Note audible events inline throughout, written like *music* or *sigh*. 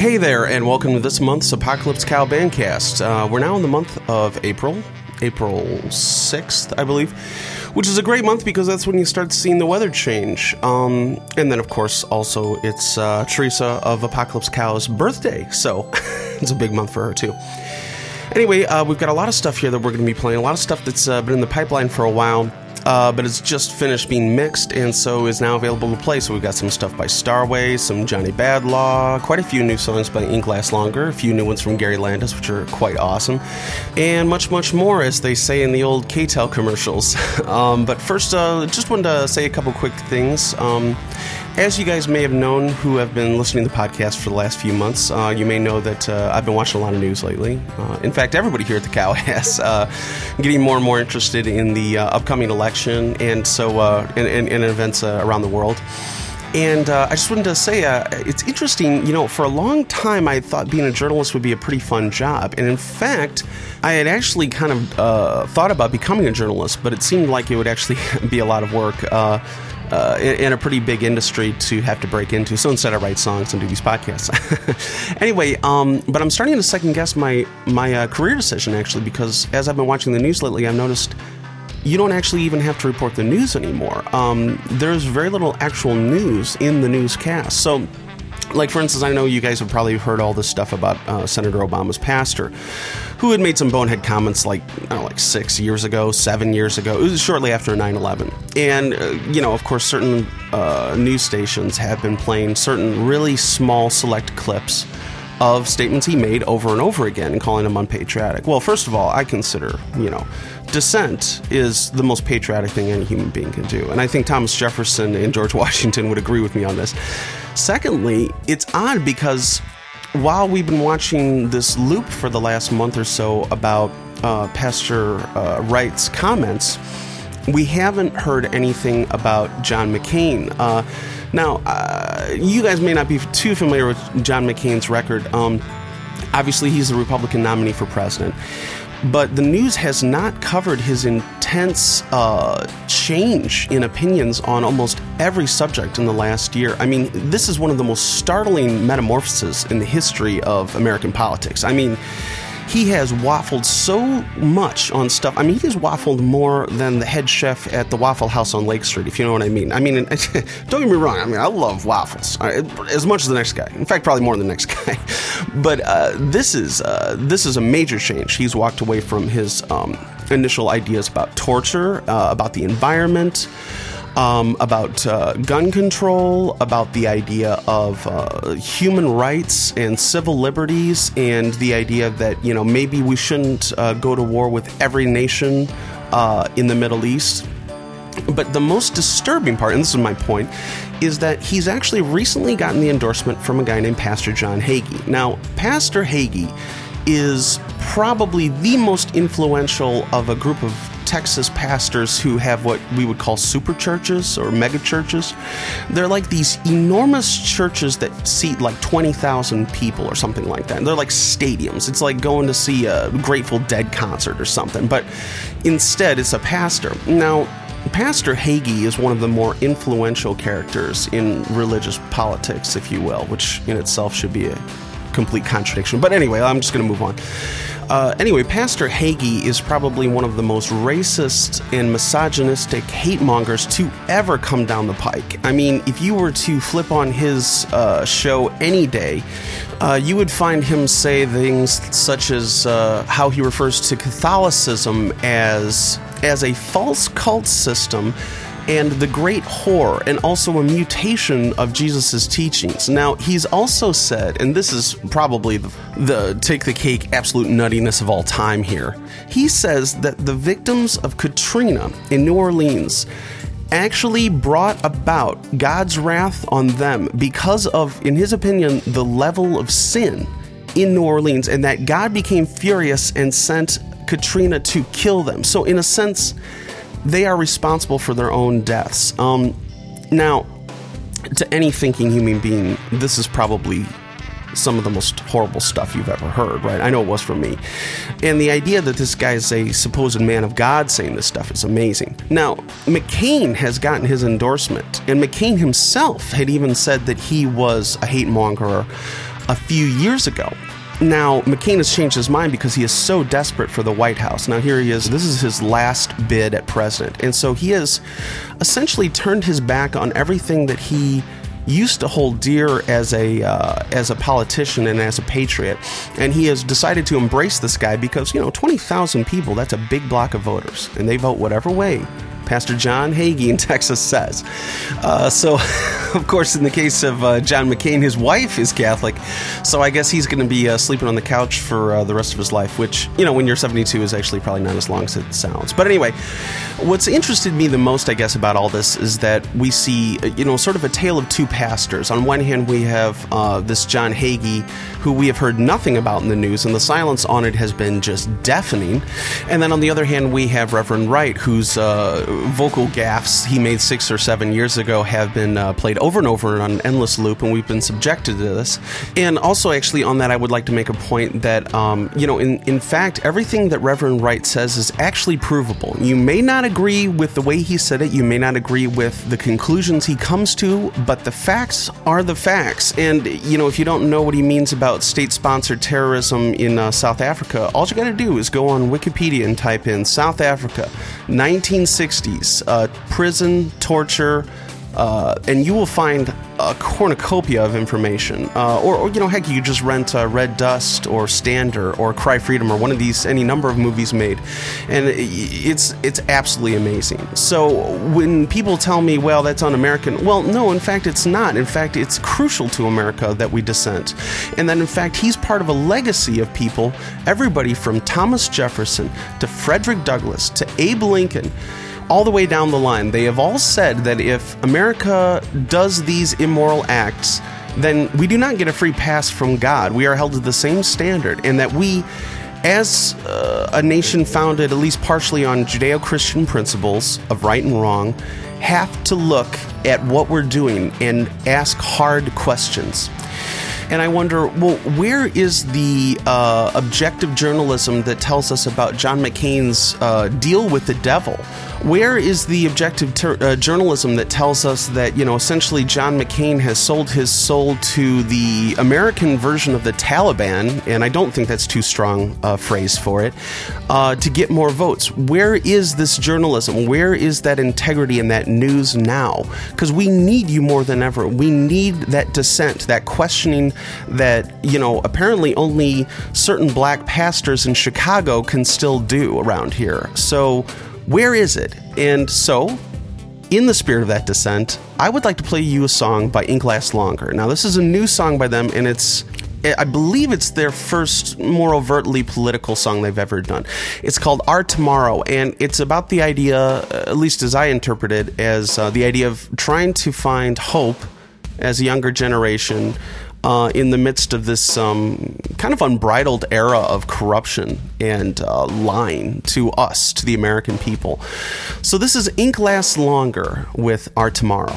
Hey there, and welcome to this month's Apocalypse Cow Bandcast. Uh, we're now in the month of April, April 6th, I believe, which is a great month because that's when you start seeing the weather change. Um, and then, of course, also it's uh, Teresa of Apocalypse Cow's birthday, so *laughs* it's a big month for her, too. Anyway, uh, we've got a lot of stuff here that we're going to be playing, a lot of stuff that's uh, been in the pipeline for a while uh, but it's just finished being mixed and so is now available to play. So we've got some stuff by Starway, some Johnny Badlaw, quite a few new songs by Ink Lasts Longer, a few new ones from Gary Landis, which are quite awesome, and much, much more, as they say in the old KTEL commercials. *laughs* um, but first, uh, just wanted to say a couple quick things. Um, as you guys may have known who have been listening to the podcast for the last few months, uh, you may know that uh, I've been watching a lot of news lately. Uh, in fact, everybody here at the Cow *laughs* has uh, getting more and more interested in the uh, upcoming election and so uh, in, in, in, events around the world. And I just wanted to say it's interesting. You know, for a long time, I thought being a journalist would be a pretty fun job, and in fact, I had actually kind of thought about becoming a journalist, but it seemed like it would actually *laughs* be a lot of work uh, in, a pretty big industry to have to break into. So instead, I write songs and do these podcasts. *laughs* anyway, um, but I'm starting to second guess my my uh, career decision actually because as I've been watching the news lately, I've noticed you don't actually even have to report the news anymore. Um, there's very little actual news in the newscast. So like for instance, I know you guys have probably heard all this stuff about uh, Senator Obama's pastor, who had made some bonehead comments like I don't know, like six years ago, seven years ago. It was shortly after 9/11, and uh, you know, of course, certain uh, news stations have been playing certain really small select clips of statements he made over and over again and calling them unpatriotic. Well, first of all, I consider, you know, dissent is the most patriotic thing any human being can do. And I think Thomas Jefferson and George Washington would agree with me on this. Secondly, it's odd because while we've been watching this loop for the last month or so about uh, Pastor uh, Wright's comments, we haven't heard anything about John McCain. Uh, now, uh, you guys may not be too familiar with John McCain's record. Um, obviously, he's the Republican nominee for president but the news has not covered his intense uh, change in opinions on almost every subject in the last year. I mean, this is one of the most startling metamorphoses in the history of American politics. I mean, he has waffled so much on stuff. I mean, he has waffled more than the head chef at the Waffle House on Lake Street, if you know what I mean. I mean, *laughs* don't get me wrong. I mean, I love waffles as much as the next guy. In fact, probably more than the next *laughs* guy. But uh, this is uh, this is a major change. He's walked away from his um, initial ideas about torture, uh, about the environment um, about uh, gun control, about the idea of uh, human rights and civil liberties, and the idea that you know maybe we shouldn't uh, go to war with every nation uh, in the Middle East. But the most disturbing part, and this is my point, is that he's actually recently gotten the endorsement from a guy named Pastor John Hagee. Now, Pastor Hagee is probably the most influential of a group of Texas pastors who have what we would call super churches or mega churches. They're like these enormous churches that seat like 20,000 people or something like that. And they're like stadiums. It's like going to see a Grateful Dead concert or something. But instead, it's a pastor. Now, Pastor Hagee is one of the more influential characters in religious politics, if you will, which in itself should be a complete contradiction. But anyway, I'm just going to move on. Uh, anyway, Pastor Hagee is probably one of the most racist and misogynistic hate mongers to ever come down the pike. I mean, if you were to flip on his uh, show any day, uh, you would find him say things such as uh, how he refers to Catholicism as as a false cult system and the great whore, and also a mutation of Jesus' teachings. Now, he's also said, and this is probably the, the take the cake absolute nuttiness of all time here, he says that the victims of Katrina in New Orleans actually brought about God's wrath on them because of, in his opinion, the level of sin in New Orleans, and that God became furious and sent Katrina to kill them. So, in a sense, they are responsible for their own deaths. Um, now, to any thinking human being, this is probably some of the most horrible stuff you've ever heard, right? I know it was for me. And the idea that this guy is a supposed man of God saying this stuff is amazing. Now, McCain has gotten his endorsement, and McCain himself had even said that he was a hate monger a few years ago. Now, McCain has changed his mind because he is so desperate for the White House. Now, here he is. This is his last bid at president. And so he has essentially turned his back on everything that he used to hold dear as a uh, as a politician and as a patriot, and he has decided to embrace this guy because you know twenty thousand people that's a big block of voters, and they vote whatever way Pastor John Hagee in *laughs* Texas says. Uh, so, *laughs* of course, in the case of uh, John McCain, his wife is Catholic, so I guess he's going to be uh, sleeping on the couch for uh, the rest of his life, which, you know, when you're 72 is actually probably not as long as it sounds. But anyway, what's interested me the most, I guess, about all this is that we see, uh, you know, sort of a tale of two pastors. On one hand, we have uh, this John Hagee, who we have heard nothing about in the news, and the silence on it has been just deafening. And then on the other hand, we have Reverend Wright, who's vocal gaffes he made six or seven years ago have been uh, played over and over on an endless loop, and we've been subjected to this. And also, actually, on that, I would like to make a point that, um, you know, in, in fact, everything that Reverend Wright says is actually provable. You may not agree with the way he said it, you may not agree with the conclusions he comes to, but the facts are the facts. And, you know, if you don't know what he means about state sponsored terrorism in uh, South Africa, all you got to do is go on Wikipedia and type in South Africa, 1960 uh, prison, torture, uh, and you will find a cornucopia of information. Uh, or, or, you know, heck, you just rent uh, Red Dust or Stander or Cry Freedom or one of these, any number of movies made, and it's it's absolutely amazing. So when people tell me, well, that's un-American, well, no, in fact, it's not. In fact, it's crucial to America that we dissent, and that in fact he's part of a legacy of people, everybody from Thomas Jefferson to Frederick Douglass to Abe Lincoln all the way down the line, they have all said that if America does these immoral acts, then we do not get a free pass from God. We are held to the same standard, and that we, as uh, a nation founded at least partially on Judeo Christian principles of right and wrong, have to look at what we're doing and ask hard questions. And I wonder, well, where is the uh, objective journalism that tells us about John McCain's uh, deal with the devil? Where is the objective ter- uh, journalism that tells us that, you know, essentially John McCain has sold his soul to the American version of the Taliban, and I don't think that's too strong a phrase for it, uh, to get more votes? Where is this journalism? Where is that integrity and that news now? Because we need you more than ever. We need that dissent, that questioning that, you know, apparently only certain black pastors in Chicago can still do around here. So, where is it? And so, in the spirit of that dissent, I would like to play you a song by Ink Lasts Longer. Now, this is a new song by them, and it's I believe it's their first more overtly political song they've ever done. It's called Our Tomorrow, and it's about the idea, at least as I interpret it, as uh, the idea of trying to find hope as a younger generation uh, in the midst of this um, kind of unbridled era of corruption and uh, lying to us, to the American people. So, this is Ink Lasts Longer with Our Tomorrow.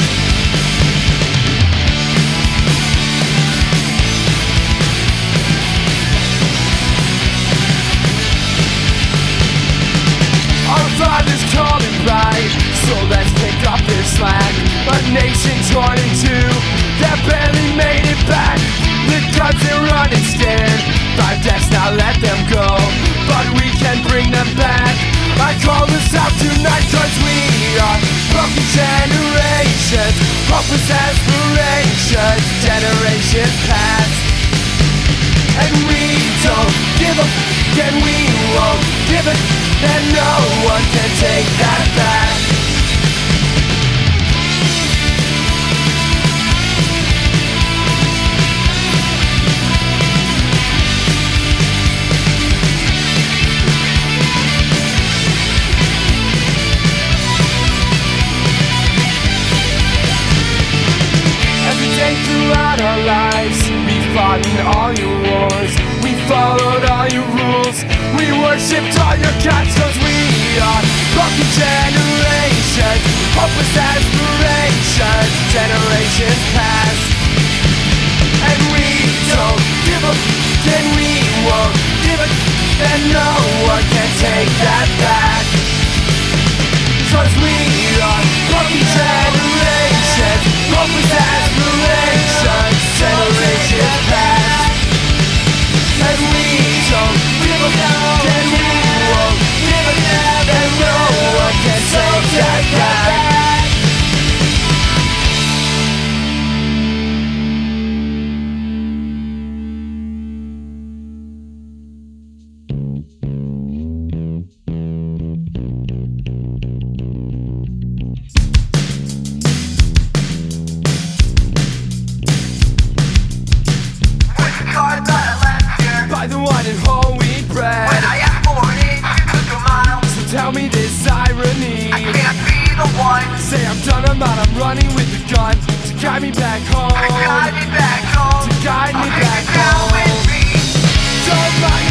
slack. A nation torn in two that barely made it back. The guns they run and stand. Five deaths now let them go, but we can bring them back. I call us out tonight cause we are broken generations, hopeless aspirations, generation past. And we don't give up, and we won't give it, and no one can take that back. fought in all your wars. We followed all your rules. We worshipped all your cats cause we are broken generations. Hopeless aspirations. Generations past. And we don't give up. Then we won't give up. Then no one can take that back. Cause we are broken generations. Hopeless aspirations generation past As we don't give a damn money with a gun to guide me back home. To guide me back home. To guide me back home. Don't buy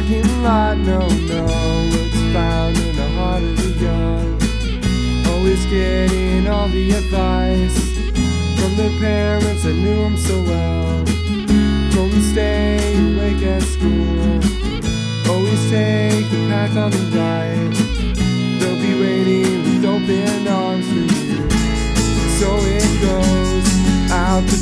parking lot. No, no, it's found in the heart of the young. Always getting all the advice from their parents that knew them so well. Don't stay awake at school. Always take the path on the right. They'll be waiting with open arms for you. So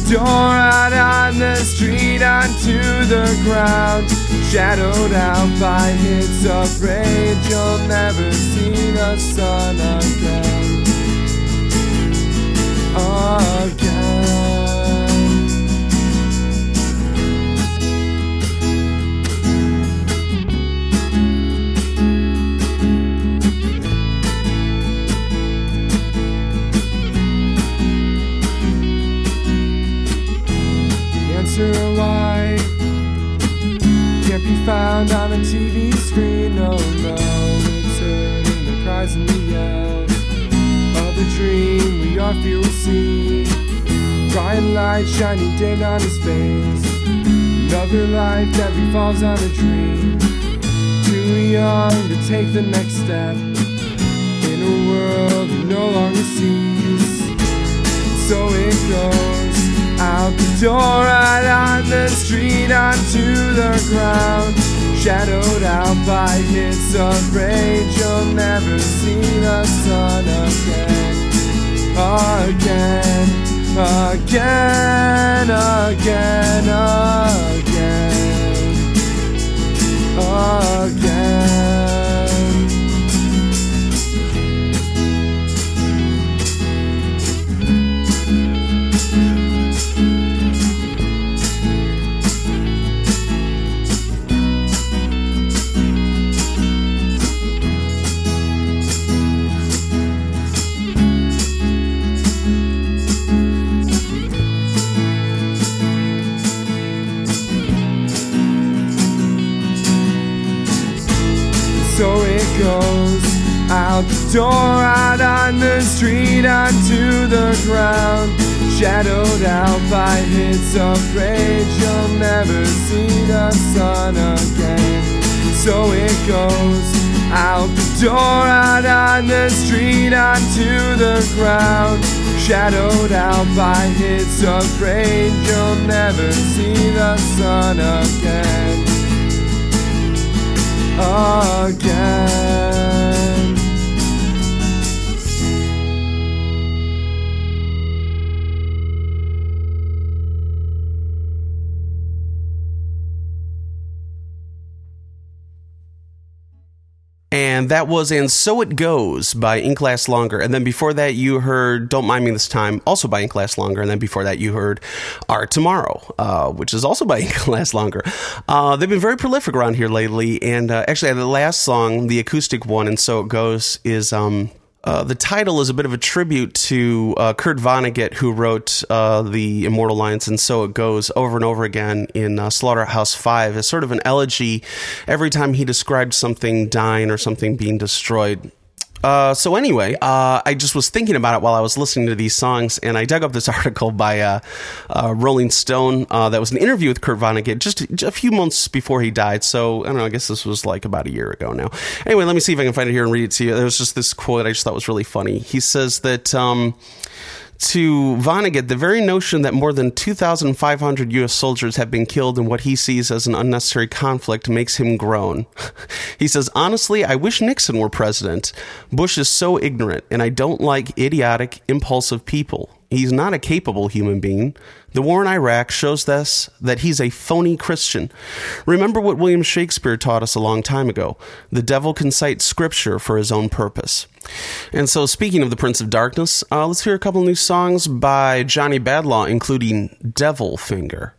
door, out on the street, onto the ground. Shadowed out by hits of rage, you'll never see the sun again. Again. Found on a TV screen. No, no, in the cries and the yells of the dream we all feel see. Bright light shining dim on his face. Another life that revolves on a dream. Too young to take the next step in a world he no longer sees. So it goes out the door, out on the street, onto the ground. Shadowed out by hits of rage, you'll never see the sun again. Again, again, again, again, again. Door, out on the street, onto the ground. Shadowed out by hits of rage, you'll never see the sun again. So it goes out the door, out on the street, onto the ground. Shadowed out by hits of rage, you'll never see the sun again again. And that was And So It Goes by Ink Lasts Longer. And then before that, you heard Don't Mind Me This Time, also by Ink Lasts Longer. And then before that, you heard Our Tomorrow, uh, which is also by *laughs* Ink Lasts Longer. Uh, they've been very prolific around here lately. And uh, actually, the last song, the acoustic one, And So It Goes, is. Um, uh, the title is a bit of a tribute to uh, Kurt Vonnegut, who wrote uh, the immortal lines, and so it goes over and over again in uh, Slaughterhouse Five as sort of an elegy. Every time he described something dying or something being destroyed, Uh, so anyway, uh, I just was thinking about it while I was listening to these songs, and I dug up this *laughs* article by uh, uh, Rolling Stone uh, that was an interview with Kurt Vonnegut just a few months before he died. So I don't know. I guess this was like about a year ago now. Anyway, let me see if I can find it here and read it to you. There was just this quote I just thought was really funny. He says that. Um, to Vonnegut, the very notion that more than 2,500 U.S. soldiers have been killed in what he sees as an unnecessary conflict makes him groan. *laughs* he says, Honestly, I wish Nixon were president. Bush is so ignorant, and I don't like idiotic, impulsive people. He's not a capable human being. The war in Iraq shows this that he's a phony Christian. Remember what William Shakespeare taught us a long time ago the devil can cite scripture for his own purpose. And so, speaking of the Prince of Darkness, uh, let's hear a couple new songs by Johnny Badlaw, including Devil Finger.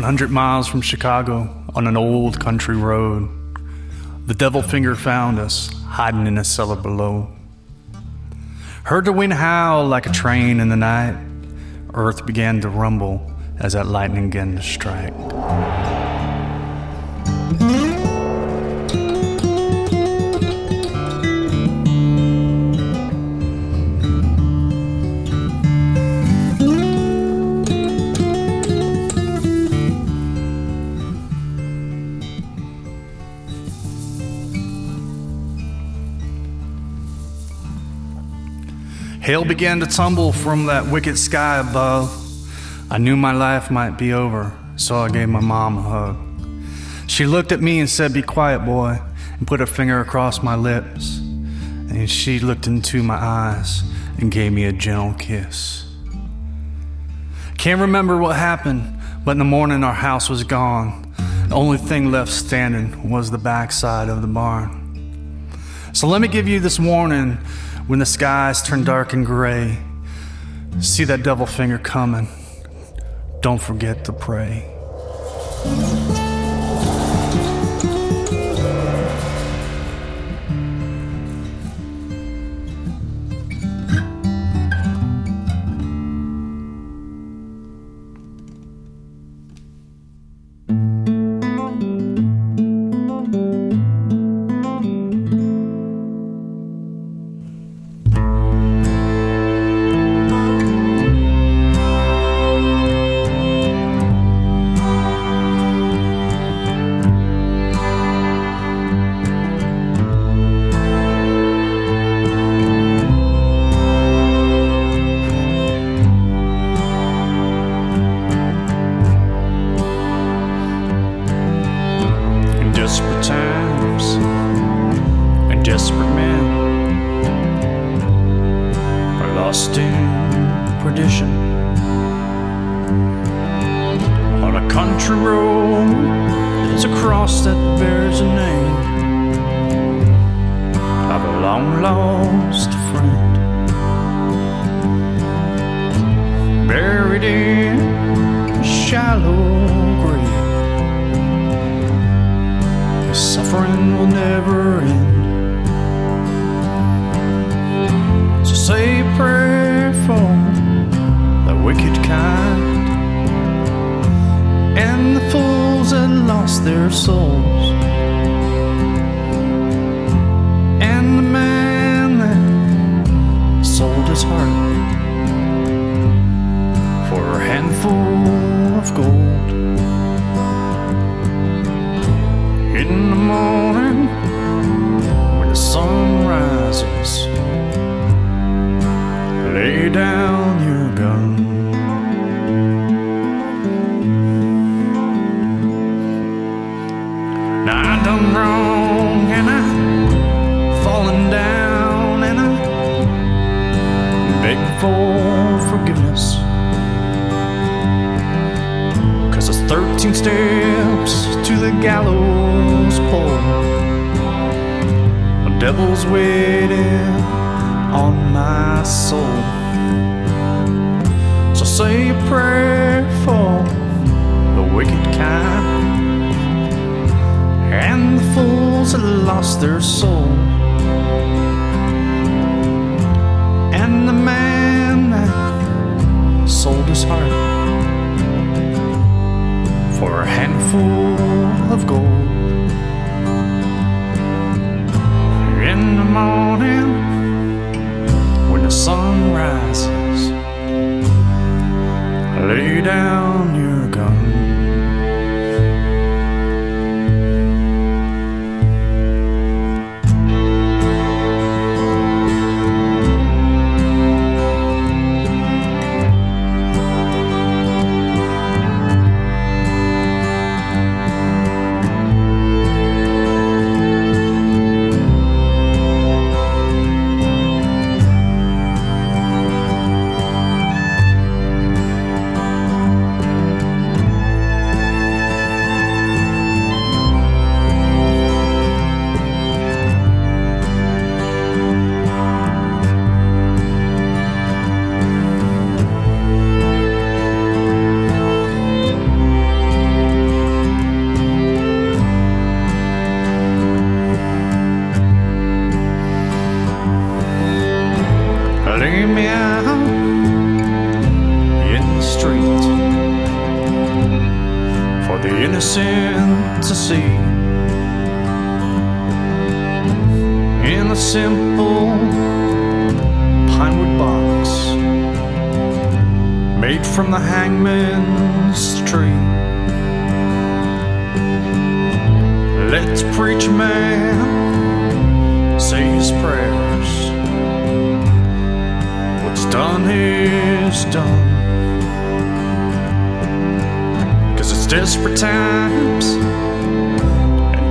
One hundred miles from Chicago, on an old country road, the devil finger found us, hiding in a cellar below. Heard the wind howl like a train in the night. Earth began to rumble as that lightning began to strike. Hail began to tumble from that wicked sky above. I knew my life might be over, so I gave my mom a hug. She looked at me and said, Be quiet, boy, and put her finger across my lips. And she looked into my eyes and gave me a gentle kiss. Can't remember what happened, but in the morning our house was gone. The only thing left standing was the backside of the barn. So let me give you this warning when the skies turn dark and gray. See that devil finger coming. Don't forget to pray. That lost their soul. And the man that sold his heart for a handful of gold. In the morning, when the sun rises, I lay down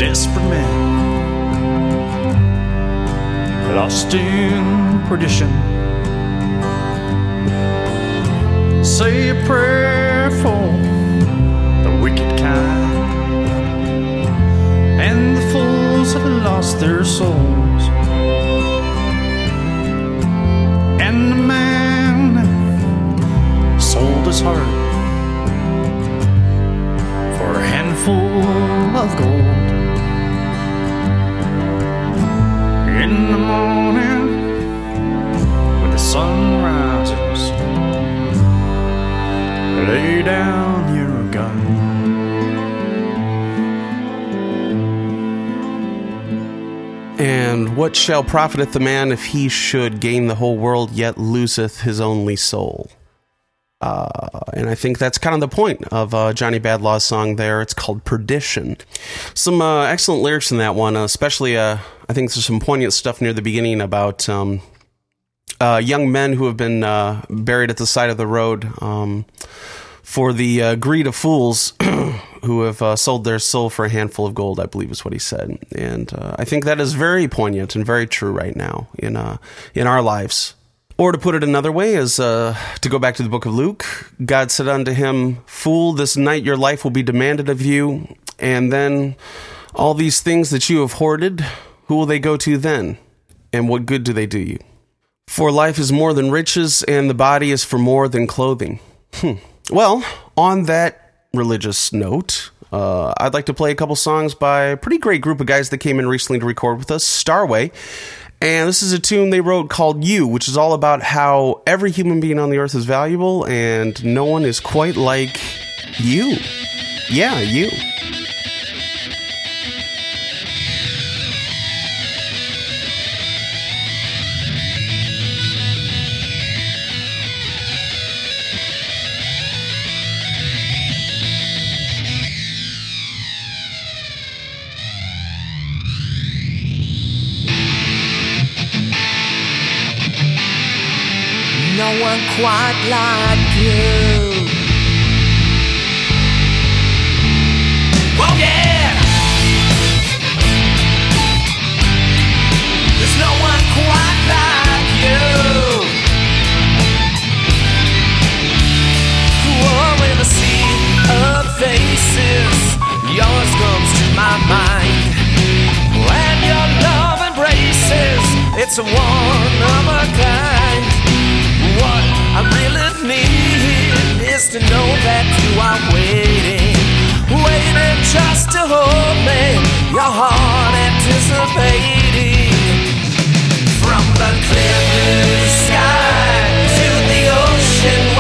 desperate men lost in perdition. Say a prayer for the wicked kind and the fools that lost their souls. And the man sold his heart for a handful of gold. Lay down your gun. And what shall profiteth the man if he should gain the whole world yet loseth his only soul? Uh, and I think that's kind of the point of uh, Johnny Badlaw's song there. It's called Perdition. Some uh, excellent lyrics in that one, uh, especially uh, I think there's some poignant stuff near the beginning about um, uh, young men who have been buried at the side of the road um, for the uh, greed of fools *clears throat* who have uh, sold their soul for a handful of gold, I believe is what he said. And uh, I think that is very poignant and very true right now in, uh, in our lives. Or to put it another way, is uh, to go back to the book of Luke, God said unto him, Fool, this night your life will be demanded of you, and then all these things that you have hoarded, who will they go to then? And what good do they do you? For life is more than riches, and the body is for more than clothing. Hmm. Well, on that religious note, uh, I'd like to play a couple songs by a pretty great group of guys that came in recently to record with us, Starway. And this is a tune they wrote called You, which is all about how every human being on the earth is valuable and no one is quite like you. Yeah, you. One quite like you. Oh yeah. There's no one quite like you. A comes to my mind. When your love embraces, it's one of a kind. What I really need is to know that you are waiting, waiting just to hold me. Your heart anticipating from the clear blue sky to the ocean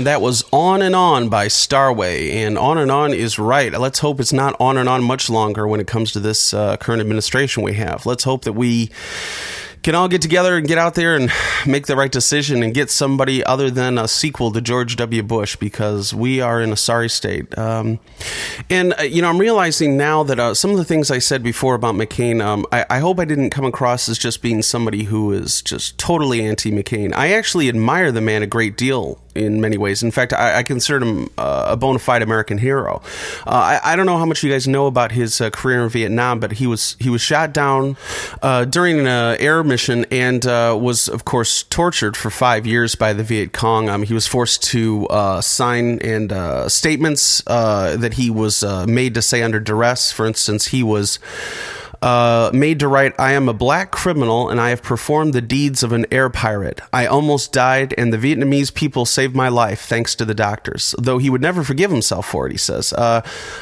And that was On and On by Starway. And On and On is right. Let's hope it's not on and on much longer when it comes to this uh, current administration we have. Let's hope that we can all get together and get out there and make the right decision and get somebody other than a sequel to George W. Bush because we are in a sorry state. Um, and, uh, you know, I'm realizing now that uh, some of the things I said before about McCain, um, I, I hope I didn't come across as just being somebody who is just totally anti McCain. I actually admire the man a great deal in many ways. In fact, I, I consider him uh, a bona fide American hero. Uh, I, I don't know how much you guys know about his uh, career in Vietnam, but he was he was shot down uh, during an uh, air mission and uh, was, of course, tortured for five years by the Viet Cong. Um, he was forced to sign and statements that he was made to say under duress. For instance, he was uh, made to write, I am a black criminal and I have performed the deeds of an air pirate. I almost died and the Vietnamese people saved my life thanks to the doctors. Though he would never forgive himself for it, he says. Uh,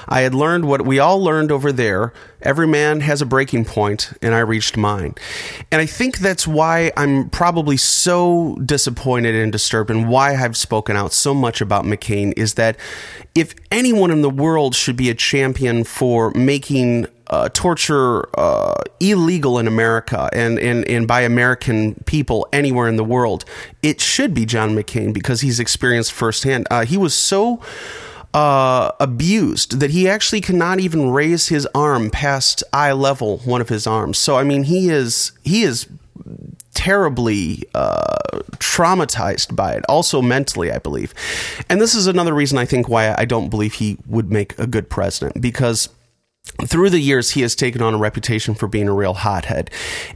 I had learned what we all learned over there. Every man has a breaking point, and I reached mine. And I think that's why I'm probably so disappointed and disturbed, and why I've spoken out so much about McCain is that if anyone in the world should be a champion for making uh, torture uh, illegal in America and, and, and by American people anywhere in the world, it should be John McCain because he's experienced firsthand. Uh, he was so uh, abused that he actually cannot even raise his arm past eye level, one of his arms. So I mean, he is he is terribly uh, traumatized by it, also mentally, I believe. And this is another reason I think why I don't believe he would make a good president because through the years, he has taken on a reputation for being a real hothead.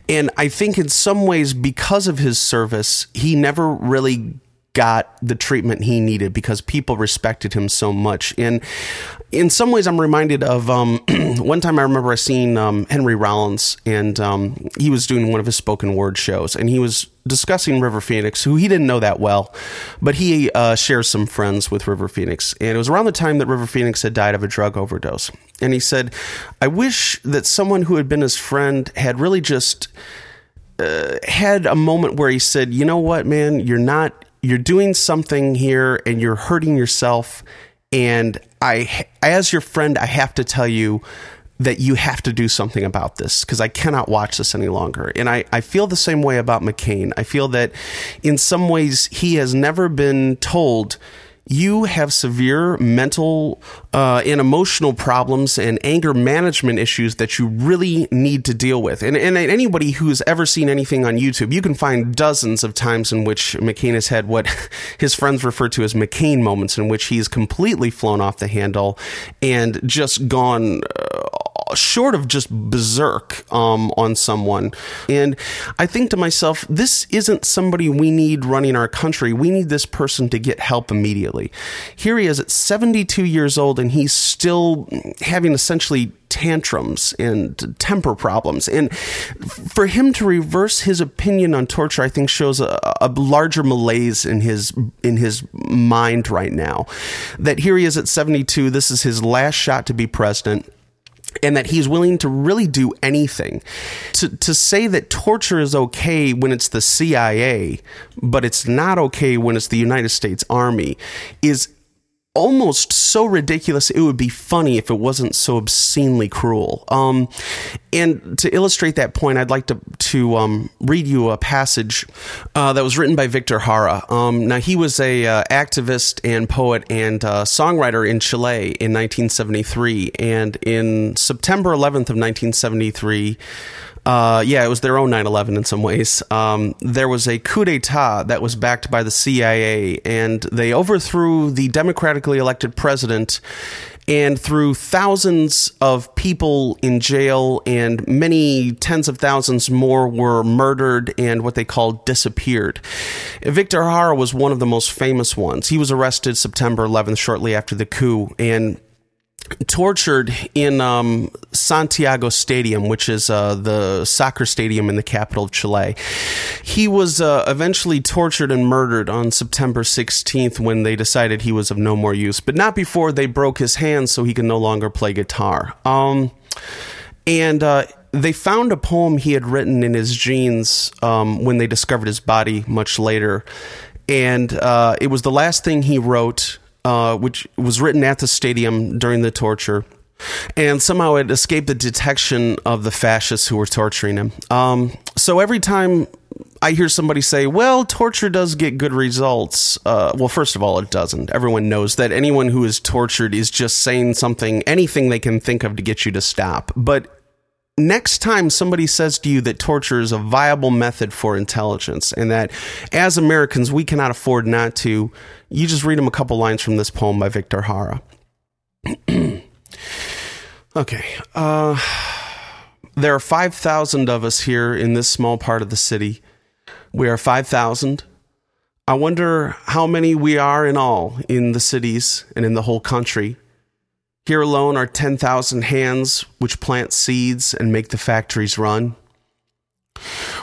And I think in some ways, because of his service, he never really got the treatment he needed because people respected him so much. And in some ways, I'm reminded of um, *clears throat* one time I remember I seen um, Henry Rollins, and um, he was doing one of his spoken word shows, and he was discussing River Phoenix, who he didn't know that well, but he uh, shares some friends with River Phoenix. And it was around the time that River Phoenix had died of a drug overdose. And he said, I wish that someone who had been his friend had really just. Uh, had a moment where he said, "You know what, man? You're not you're doing something here and you're hurting yourself and I as your friend I have to tell you that you have to do something about this because I cannot watch this any longer. And I, I feel the same way about McCain. I feel that in some ways he has never been told you have severe mental uh, and emotional problems and anger management issues that you really need to deal with. And, and anybody who's ever seen anything on YouTube, you can find dozens of times in which McCain has had what *laughs* his friends refer to as McCain moments, in which he's completely flown off the handle and just gone. Uh, short of just berserk um, on someone. And I think to myself, this isn't somebody we need running our country. We need this person to get help immediately. Here he is at 72 years old, and he's still having essentially tantrums and temper problems. And for him to reverse his opinion on torture, I think shows a, a, larger malaise in his in his mind right now. That here he is at 72. This is his last shot to be president and that he's willing to really do anything. To, to say that torture is okay when it's the CIA, but it's not okay when it's the United States Army is almost so ridiculous it would be funny if it wasn't so obscenely cruel. Um, and to illustrate that point, I'd like to to um, read you a passage uh, that was written by Victor Jara. Um, now he was a uh, activist and poet and uh, songwriter in Chile in 1973, and in September 11th of 1973. Uh, yeah, it was their own 9 11 in some ways. Um, there was a coup d'etat that was backed by the CIA, and they overthrew the democratically elected president and threw thousands of people in jail, and many tens of thousands more were murdered and what they called disappeared. Victor Jara was one of the most famous ones. He was arrested September 11th, shortly after the coup, and tortured in um, Santiago Stadium, which is uh, the soccer stadium in the capital of Chile. He was uh, eventually tortured and murdered on September 16th when they decided he was of no more use, but not before they broke his hands so he could no longer play guitar. Um, and uh, they found a poem he had written in his jeans um, when they discovered his body much later. And uh, it was the last thing he wrote uh, which was written at the stadium during the torture. And somehow it escaped the detection of the fascists who were torturing him. Um, so every time I hear somebody say, well, torture does get good results. Uh, well, first of all, it doesn't. Everyone knows that anyone who is tortured is just saying something, anything they can think of to get you to stop. But next time somebody says to you that torture is a viable method for intelligence and that as Americans we cannot afford not to, you just read them a couple lines from this poem by Victor Jara. *clears throat* okay. Uh, there are 5,000 of us here in this small part of the city. We are 5,000. I wonder how many we are in all in the cities and in the whole country. Here alone are 10,000 hands which plant seeds and make the factories run.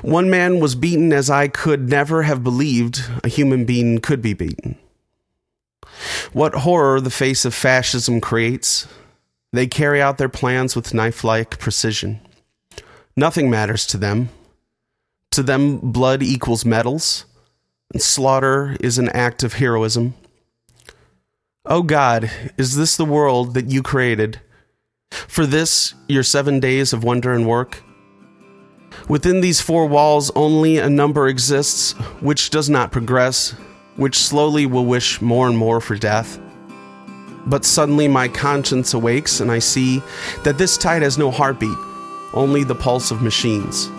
One man was beaten as I could never have believed a human being could be beaten. What horror the face of fascism creates. They carry out their plans with knife like precision. Nothing matters to them. To them, blood equals medals, and slaughter is an act of heroism. Oh God, is this the world that you created? For this, your seven days of wonder and work? Within these four walls, only a number exists which does not progress, which slowly will wish more and more for death. But suddenly my conscience awakes, and I see that this tide has no heartbeat, only the pulse of machines.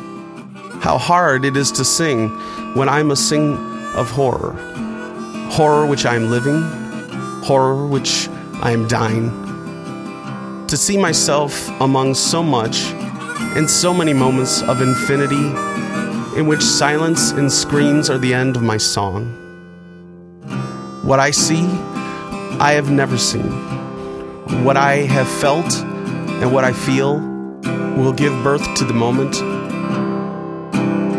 How hard it is to sing when I must sing of horror. Horror which I am living, horror which I am dying, to see myself among so much and so many moments of infinity in which silence and screens are the end of my song. What I see, I have never seen. What I have felt and what I feel will give birth to the moment.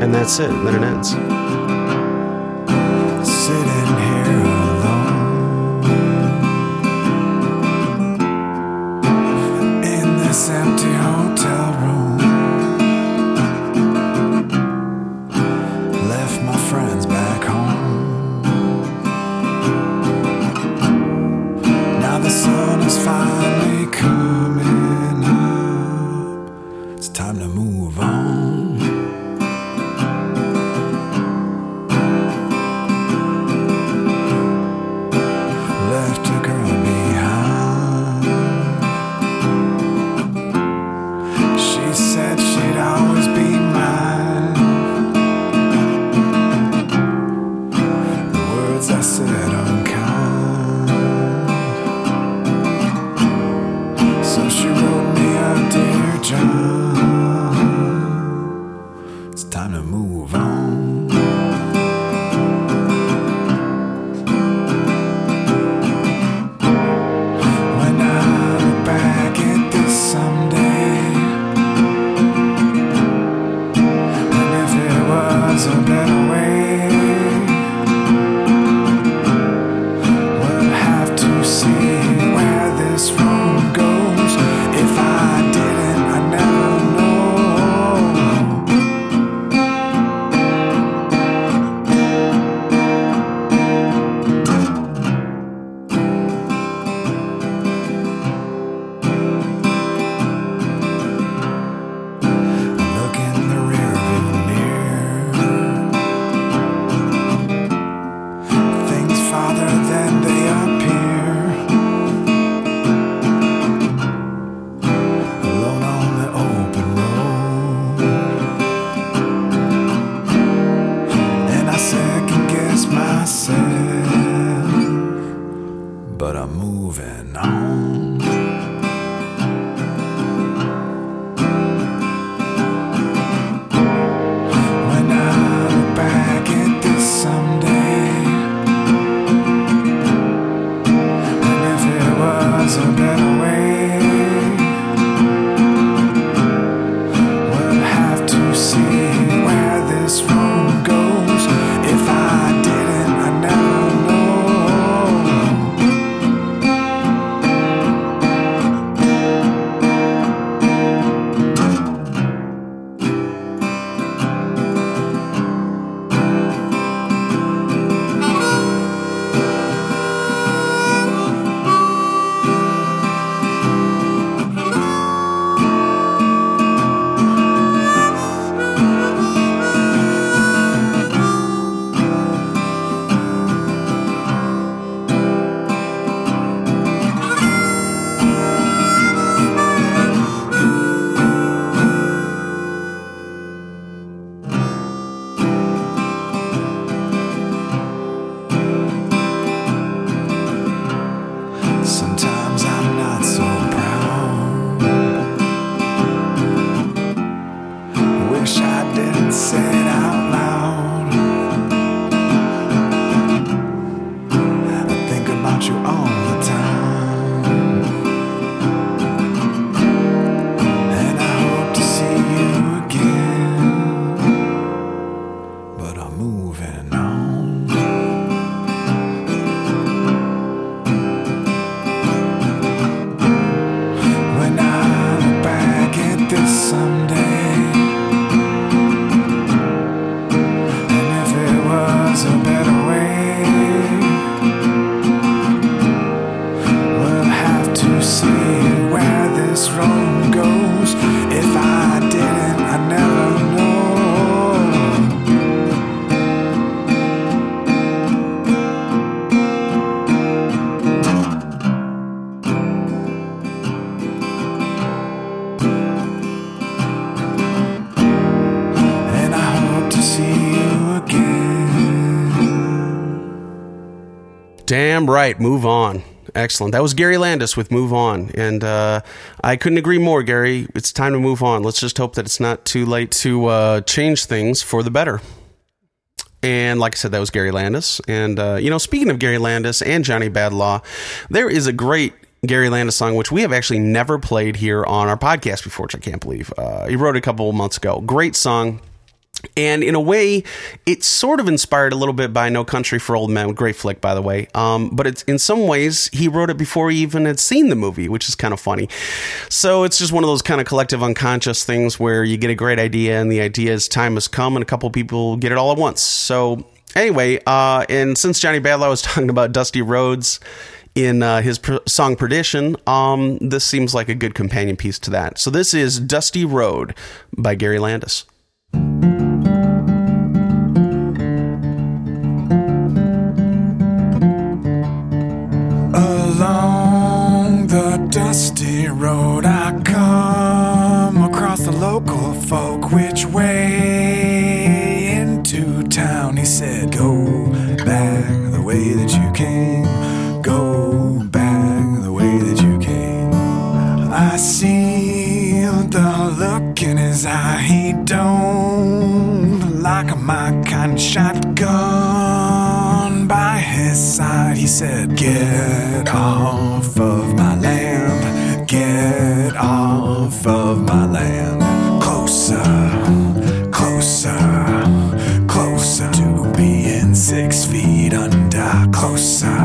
And that's it, then it ends. Damn right. Move on. Excellent. That was Gary Landis with Move On. And uh, I couldn't agree more, Gary. It's time to move on. Let's just hope that it's not too late to uh, change things for the better. And like I said, that was Gary Landis. And, uh, you know, speaking of Gary Landis and Johnny Badlaw, there is a great Gary Landis song, which we have actually never played here on our podcast before, which I can't believe. Uh, he wrote a couple months ago. Great song. And in a way, it's sort of inspired a little bit by No Country for Old Men, great flick, by the way. Um, but it's in some ways he wrote it before he even had seen the movie, which is kind of funny. So it's just one of those kind of collective unconscious things where you get a great idea, and the idea is time has come, and a couple people get it all at once. So anyway, uh, and since Johnny Badlaw was *laughs* talking about Dusty Roads in uh, his pr- song Perdition, um, this seems like a good companion piece to that. So this is Dusty Road by Gary Landis. Dusty road, I come across the local folk. Which way into town? He said, Go back the way that you came. Go back the way that you came. I see the look in his eye. He don't like my kind of shotgun by his side. He said, Get off of my land. Get off of my land. Closer, closer, closer to being six feet under. Closer,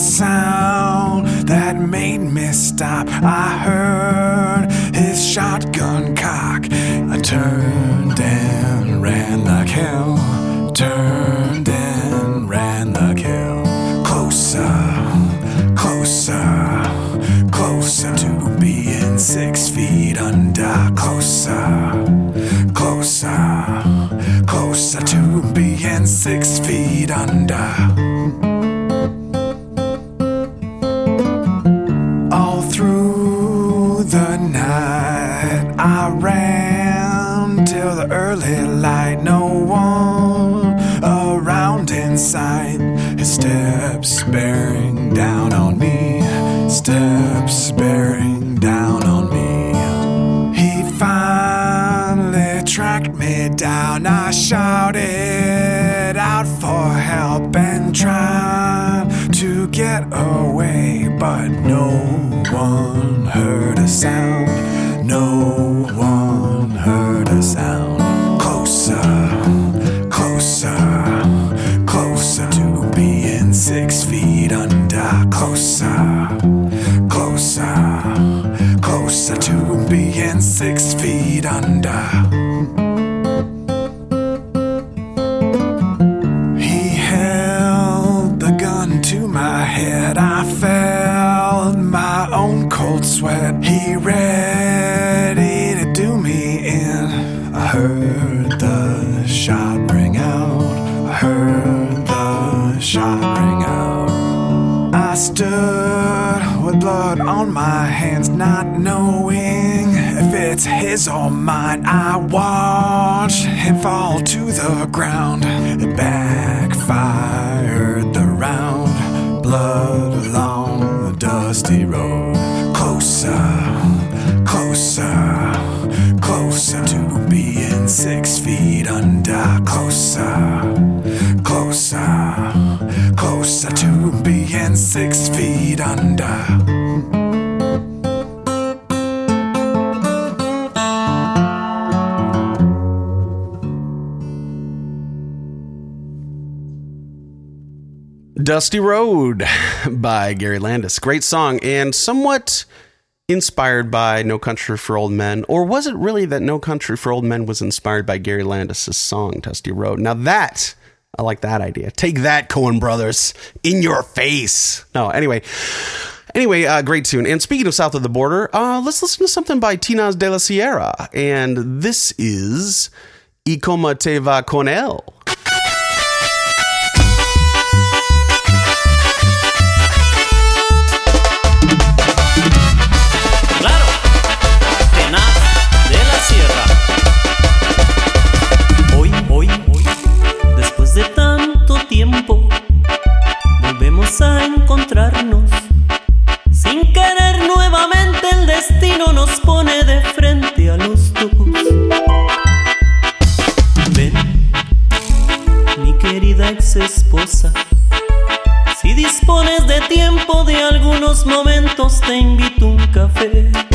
sound that made me stop. I heard his shotgun cock. I turned and ran like hell. Turned and ran like hell. Closer, closer, closer to being six feet under. Closer, closer, closer to being six feet under. His mine. I watched him fall to the ground. It backfired the round. Blood along the dusty road. Closer, closer, closer to being six feet under. Closer, closer, closer to being six feet under. Dusty Road by Gary Landis. Great song and somewhat inspired by No Country for Old Men. Or was it really that No Country for Old Men was inspired by Gary Landis' song, Dusty Road? Now that I like that idea. Take that, Coen Brothers, in your face. No, anyway. Anyway, uh, great tune. And speaking of south of the border, uh, let's listen to something by Tinas de la Sierra. And this is Y Como Te Va Con Él. Volvemos a encontrarnos. Sin querer nuevamente el destino nos pone de frente a los dos. Ven, mi querida ex esposa. Si dispones de tiempo de algunos momentos, te invito a un café.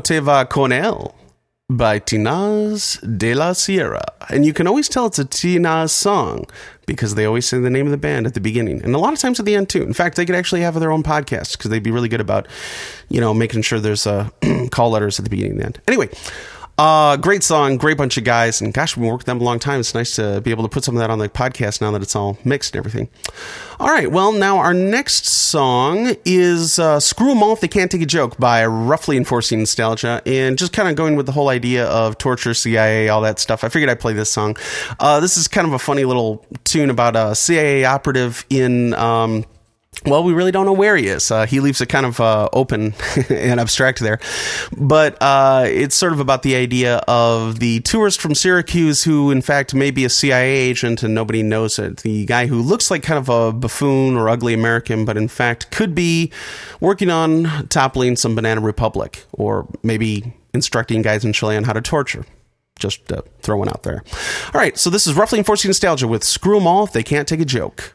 Te Él by Tinaz de la Sierra. And you can always tell it's a Tinaz song because they always say the name of the band at the beginning and a lot of times at the end too. In fact, they could actually have their own podcast because they'd be really good about, you know, making sure there's uh, *clears throat* call letters at the beginning and the end. Anyway, uh, great song, great bunch of guys, and gosh, we've working with them a long time. It's nice to be able to put some of that on the podcast now that it's all mixed and everything. All right, well, now our next song is uh, Screw 'em If They Can't Take a Joke by Roughly Enforcing Nostalgia, and just kind of going with the whole idea of torture, CIA, all that stuff. I figured I'd play this song. Uh, this is kind of a funny little tune about a CIA operative in. Um, well, we really don't know where he is. Uh, he leaves it kind of uh, open *laughs* and abstract there. But uh, it's sort of about the idea of the tourist from Syracuse who, in fact, may be a CIA agent and nobody knows it. The guy who looks like kind of a buffoon or ugly American, but in fact could be working on toppling some Banana Republic or maybe instructing guys in Chile on how to torture. Just uh, throw one out there. All right, so this is Roughly Enforcing Nostalgia with Screw 'em All If They Can't Take a Joke.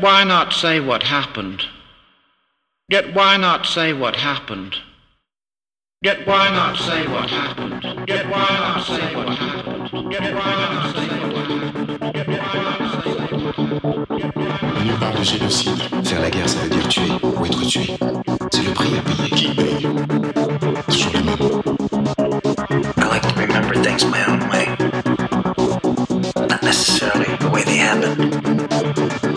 Yet why not say what happened? Yet why not say what happened? Yet why not say what happened? Yet why not say what happened? Yet why not say what happened? Yet why not say what happened? On nous parle de génocide. Faire la guerre, ça veut dire tuer ou être tué. C'est le prix à payer. Qui paye Toujours le même. I like to remember things my own way. Not necessarily the way they happened.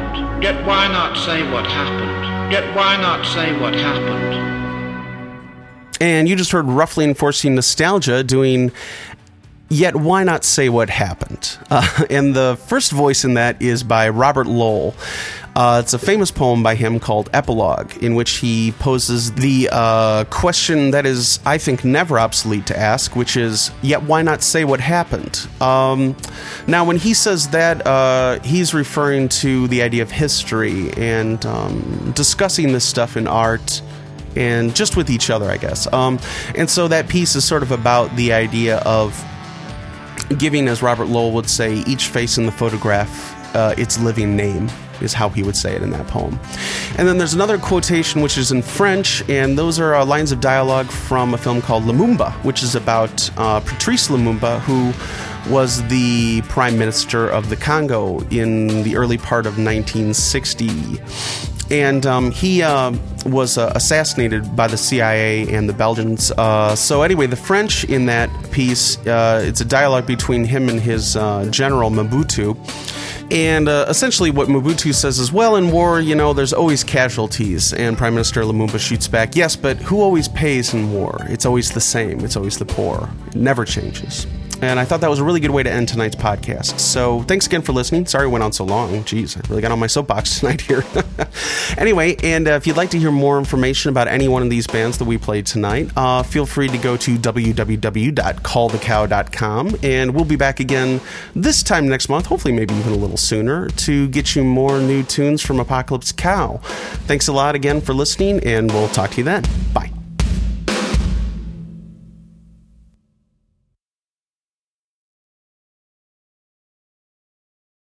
Happened? Yet why not say what happened? Yet why not say what happened? And you just heard Roughly Enforcing Nostalgia doing Yet Why Not Say What Happened? Uh, and the first voice in that is by Robert Lowell. Uh, it's a famous poem by him called Epilogue, in which he poses the uh, question that is, I think, never obsolete to ask, which is, Yet why not say what happened? Um, now, when he says that, uh, he's referring to the idea of history and um, discussing this stuff in art and just with each other, I guess. Um, and so that piece is sort of about the idea of giving, as Robert Lowell would say, each face in the photograph uh, its living name. Is how he would say it in that poem. And then there's another quotation which is in French, and those are uh, lines of dialogue from a film called Lumumba, which is about uh, Patrice Lumumba, who was the prime minister of the Congo in the early part of 1960 and um, he uh, was uh, assassinated by the CIA and the Belgians. Uh, so anyway, the French in that piece, uh, it's a dialogue between him and his uh, general Mobutu. And uh, essentially, what Mobutu says is, well, in war, you know, there's always casualties. And Prime Minister Lumumba shoots back, yes, but who always pays in war? It's always the same. It's always the poor. It never changes. And I thought that was a really good way to end tonight's podcast. So thanks again for listening. Sorry it went on so long. Jeez, I really got on my soapbox *laughs* tonight here. *laughs* anyway, and uh, if you'd like to hear more information about any one of these bands that we played tonight, uh, feel free to go to www.callthecow.com. And we'll be back again this time next month, hopefully maybe even a little sooner, to get you more new tunes from Apocalypse Cow. Thanks a lot again for listening, and we'll talk to you then.